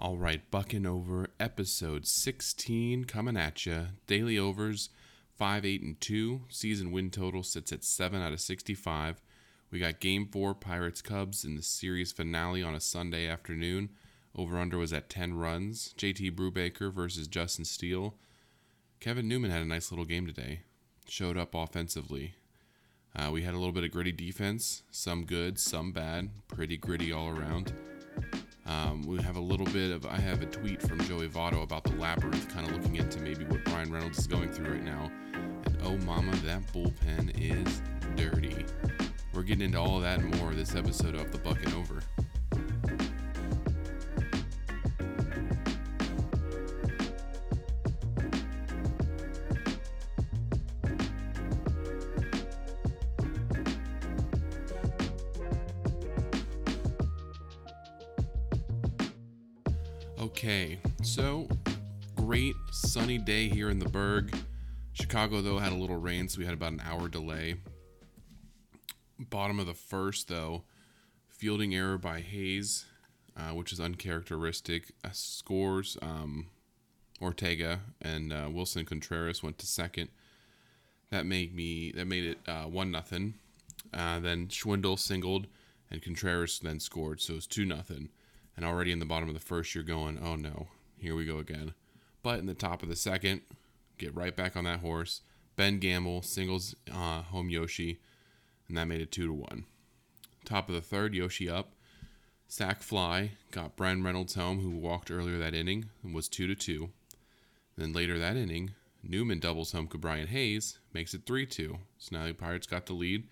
All right, bucking over episode 16 coming at you. Daily overs 5, 8, and 2. Season win total sits at 7 out of 65. We got game 4 Pirates Cubs in the series finale on a Sunday afternoon. Over under was at 10 runs. JT Brubaker versus Justin Steele. Kevin Newman had a nice little game today. Showed up offensively. Uh, we had a little bit of gritty defense, some good, some bad. Pretty gritty all around. Um, we have a little bit of. I have a tweet from Joey Votto about the labyrinth, kind of looking into maybe what Bryan Reynolds is going through right now. And oh, mama, that bullpen is dirty. We're getting into all that and more this episode of the Bucking Over. Okay, so great sunny day here in the Burgh. Chicago, though, had a little rain, so we had about an hour delay. Bottom of the first, though, fielding error by Hayes, uh, which is uncharacteristic. Uh, scores um, Ortega and uh, Willson Contreras went to second. That made me that made it uh, one nothing. Uh, then Schwindel singled, and Contreras then scored, so it was two nothing and already in the bottom of the first you're going oh no here we go again. But in the top of the second get right back on that horse Ben Gamel singles uh, home yoshi and that made it two to one. Top of the third yoshi up sack fly got Bryan reynolds home who walked earlier that inning and was two to two. Then later that inning newman doubles home Ke'Bryan Hayes makes it 3-2 so now the pirates got the lead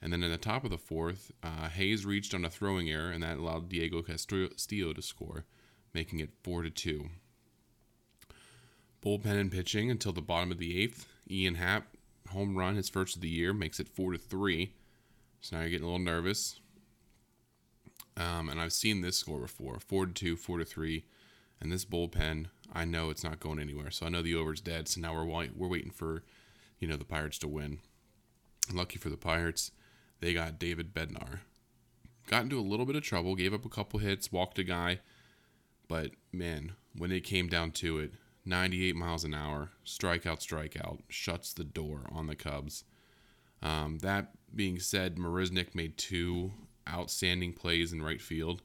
and then in the top of the fourth, uh, Hayes reached on a throwing error, and that allowed Diego Castillo to score, making it four to two. Bullpen and pitching until the bottom of the eighth. Ian Happ home run, his first of the year, makes it four to three. So now you're getting a little nervous. Um, and I've seen this score before: four to two, four to three. And this bullpen, I know it's not going anywhere. So I know the over's dead. So now we're we're waiting for, you know, the Pirates to win. Lucky for the Pirates, they got David Bednar. Got into a little bit of trouble, gave up a couple hits, walked a guy, but man, when it came down to it, 98 miles an hour, strikeout, strikeout, shuts the door on the Cubs. Um, that being said, Marisnick made two outstanding plays in right field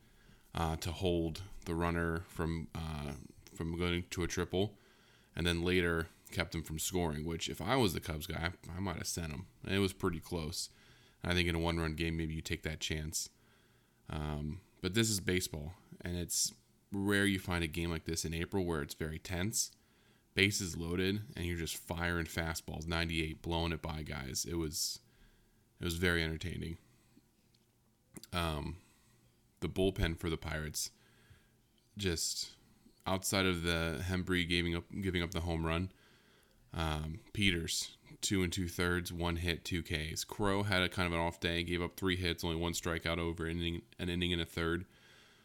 uh, to hold the runner from uh, from going to a triple, and then later kept him from scoring. Which, if I was the Cubs guy, I might have sent him. it was pretty close. I think in a one run game, maybe you take that chance. Um, but this is baseball, and it's rare you find a game like this in April where it's very tense, bases loaded, and you're just firing fastballs, 98, blowing it by guys. It was, it was very entertaining. Um, the bullpen for the Pirates, just outside of the Hembree giving up giving up the home run, um, Peters two and two thirds, one hit, two Ks. Crowe had a kind of an off day, gave up three hits, only one strikeout over an inning, an inning and a third.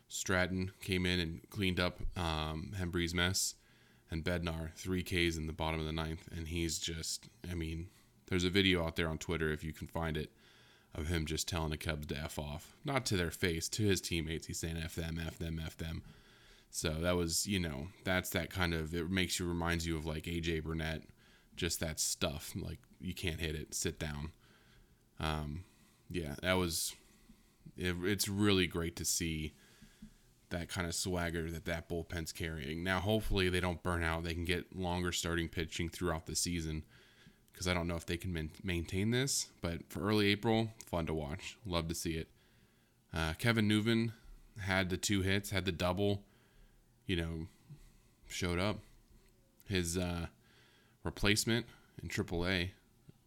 Stratton came in and cleaned up um, Hembree's mess, and Bednar three Ks in the bottom of the ninth, and he's just, I mean, there's a video out there on Twitter if you can find it of him just telling the Cubs to f off, not to their face, to his teammates. He's saying f them, f them, f them. So that was, you know, that's that kind of. It makes you reminds you of like AJ Burnett just that stuff. Like you can't hit it. Sit down. Um, yeah, that was. It, it's really great to see that kind of swagger that that bullpen's carrying. Now, hopefully, they don't burn out. They can get longer starting pitching throughout the season because I don't know if they can man- maintain this. But for early April, fun to watch. Love to see it. Uh, Kevin Newman had the two hits, had the double. You know, showed up. His uh, replacement in AAA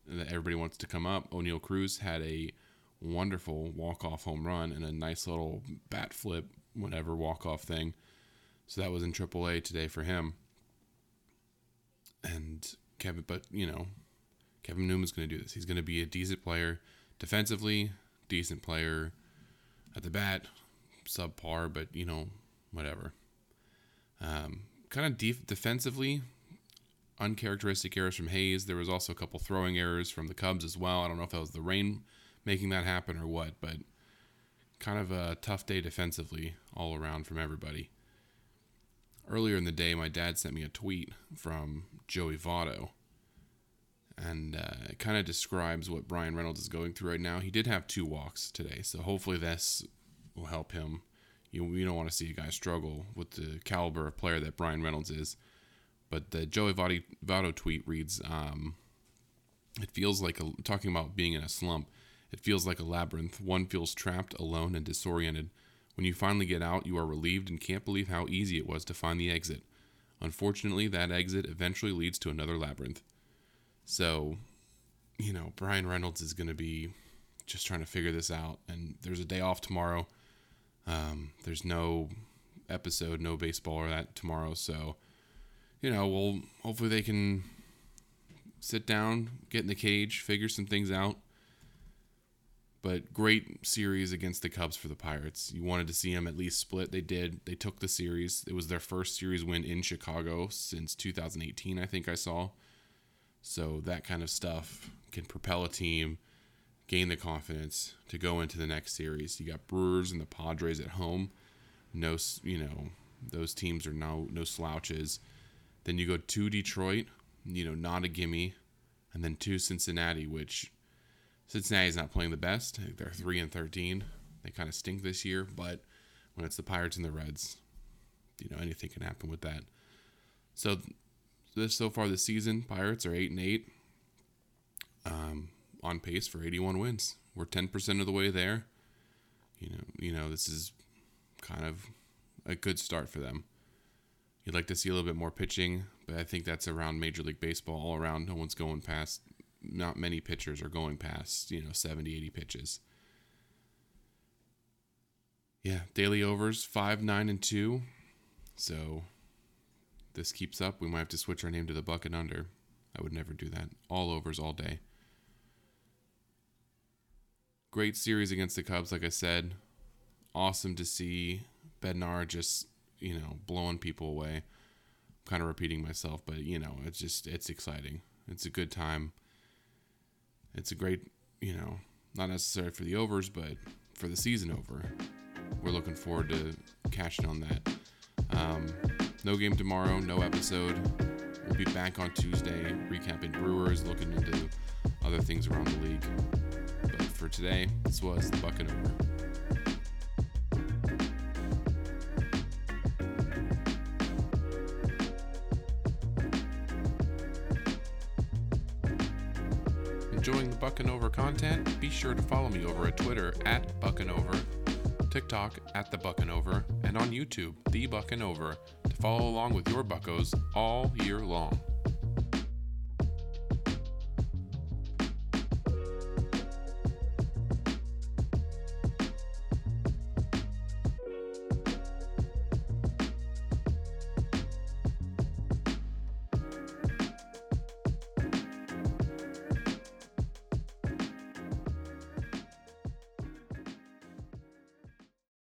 that everybody wants to come up. Oneil Cruz had a wonderful walk-off home run and a nice little bat flip, whatever walk-off thing. So that was in AAA today for him. And Kevin, but you know, Kevin Newman's going to do this. He's going to be a decent player defensively, decent player at the bat, subpar, but you know, whatever. Um, kind of def- defensively, uncharacteristic errors from Hayes. There was also a couple throwing errors from the Cubs as well. I don't know if that was the rain making that happen or what, but kind of a tough day defensively all around from everybody. earlier in the day, my dad sent me a tweet from Joey Votto, and uh, it kind of describes what Bryan Reynolds is going through right now. He did have two walks today, so hopefully this will help him. You, you don't want to see a guy struggle with the caliber of player that Bryan Reynolds is. But the Joey Votto, tweet reads, um, "It feels like a, talking about being in a slump. It feels like a labyrinth. One feels trapped, alone, and disoriented." When you finally get out, you are relieved and can't believe how easy it was to find the exit. Unfortunately, that exit eventually leads to another labyrinth. So, you know, Bryan Reynolds is going to be just trying to figure this out. And there's a day off tomorrow. Um, there's no episode, no baseball or that tomorrow. So, you know, well, hopefully they can sit down, get in the cage, figure some things out. But great series against the Cubs for the Pirates. You wanted to see them at least split. They did. They took the series. It was their first series win in Chicago since 2018, I think I saw. So that kind of stuff can propel a team, gain the confidence to go into the next series. You got Brewers and the Padres at home. No, you know, those teams are no no slouches. Then you go to Detroit, you know, not a gimme, and then to Cincinnati, which Cincinnati's not playing the best. They're three and thirteen. They kind of stink this year, but when it's the Pirates and the Reds, you know anything can happen with that. So this so far this season, Pirates are eight and eight, um, on pace for eighty-one wins. We're ten percent of the way there. You know, you know this is kind of a good start for them. You'd like to see a little bit more pitching, but I think that's around Major League Baseball all around. No one's going past not many pitchers are going past, you know, 70, 80 pitches. Yeah, daily overs 5, 9, and 2. So this keeps up. We might have to switch our name to the bucket under. I would never do that. All overs all day. Great series against the Cubs, like I said. Awesome to see Bednar just, you know, blowing people away. I'm kind of repeating myself, but you know, it's just it's exciting. It's a good time it's a great, you know, not necessarily for the overs, but for the season over. We're looking forward to cashing on that. Um, no game tomorrow, no episode. We'll be back on Tuesday, recapping Brewers, looking into other things around the league. But for today, this was the Bucket Over. Enjoying the Over content, be sure to follow me over at Twitter at Buckin' Over, TikTok at The Buckin' Over, and on YouTube, The Buckin' Over, to follow along with your buckos all year long.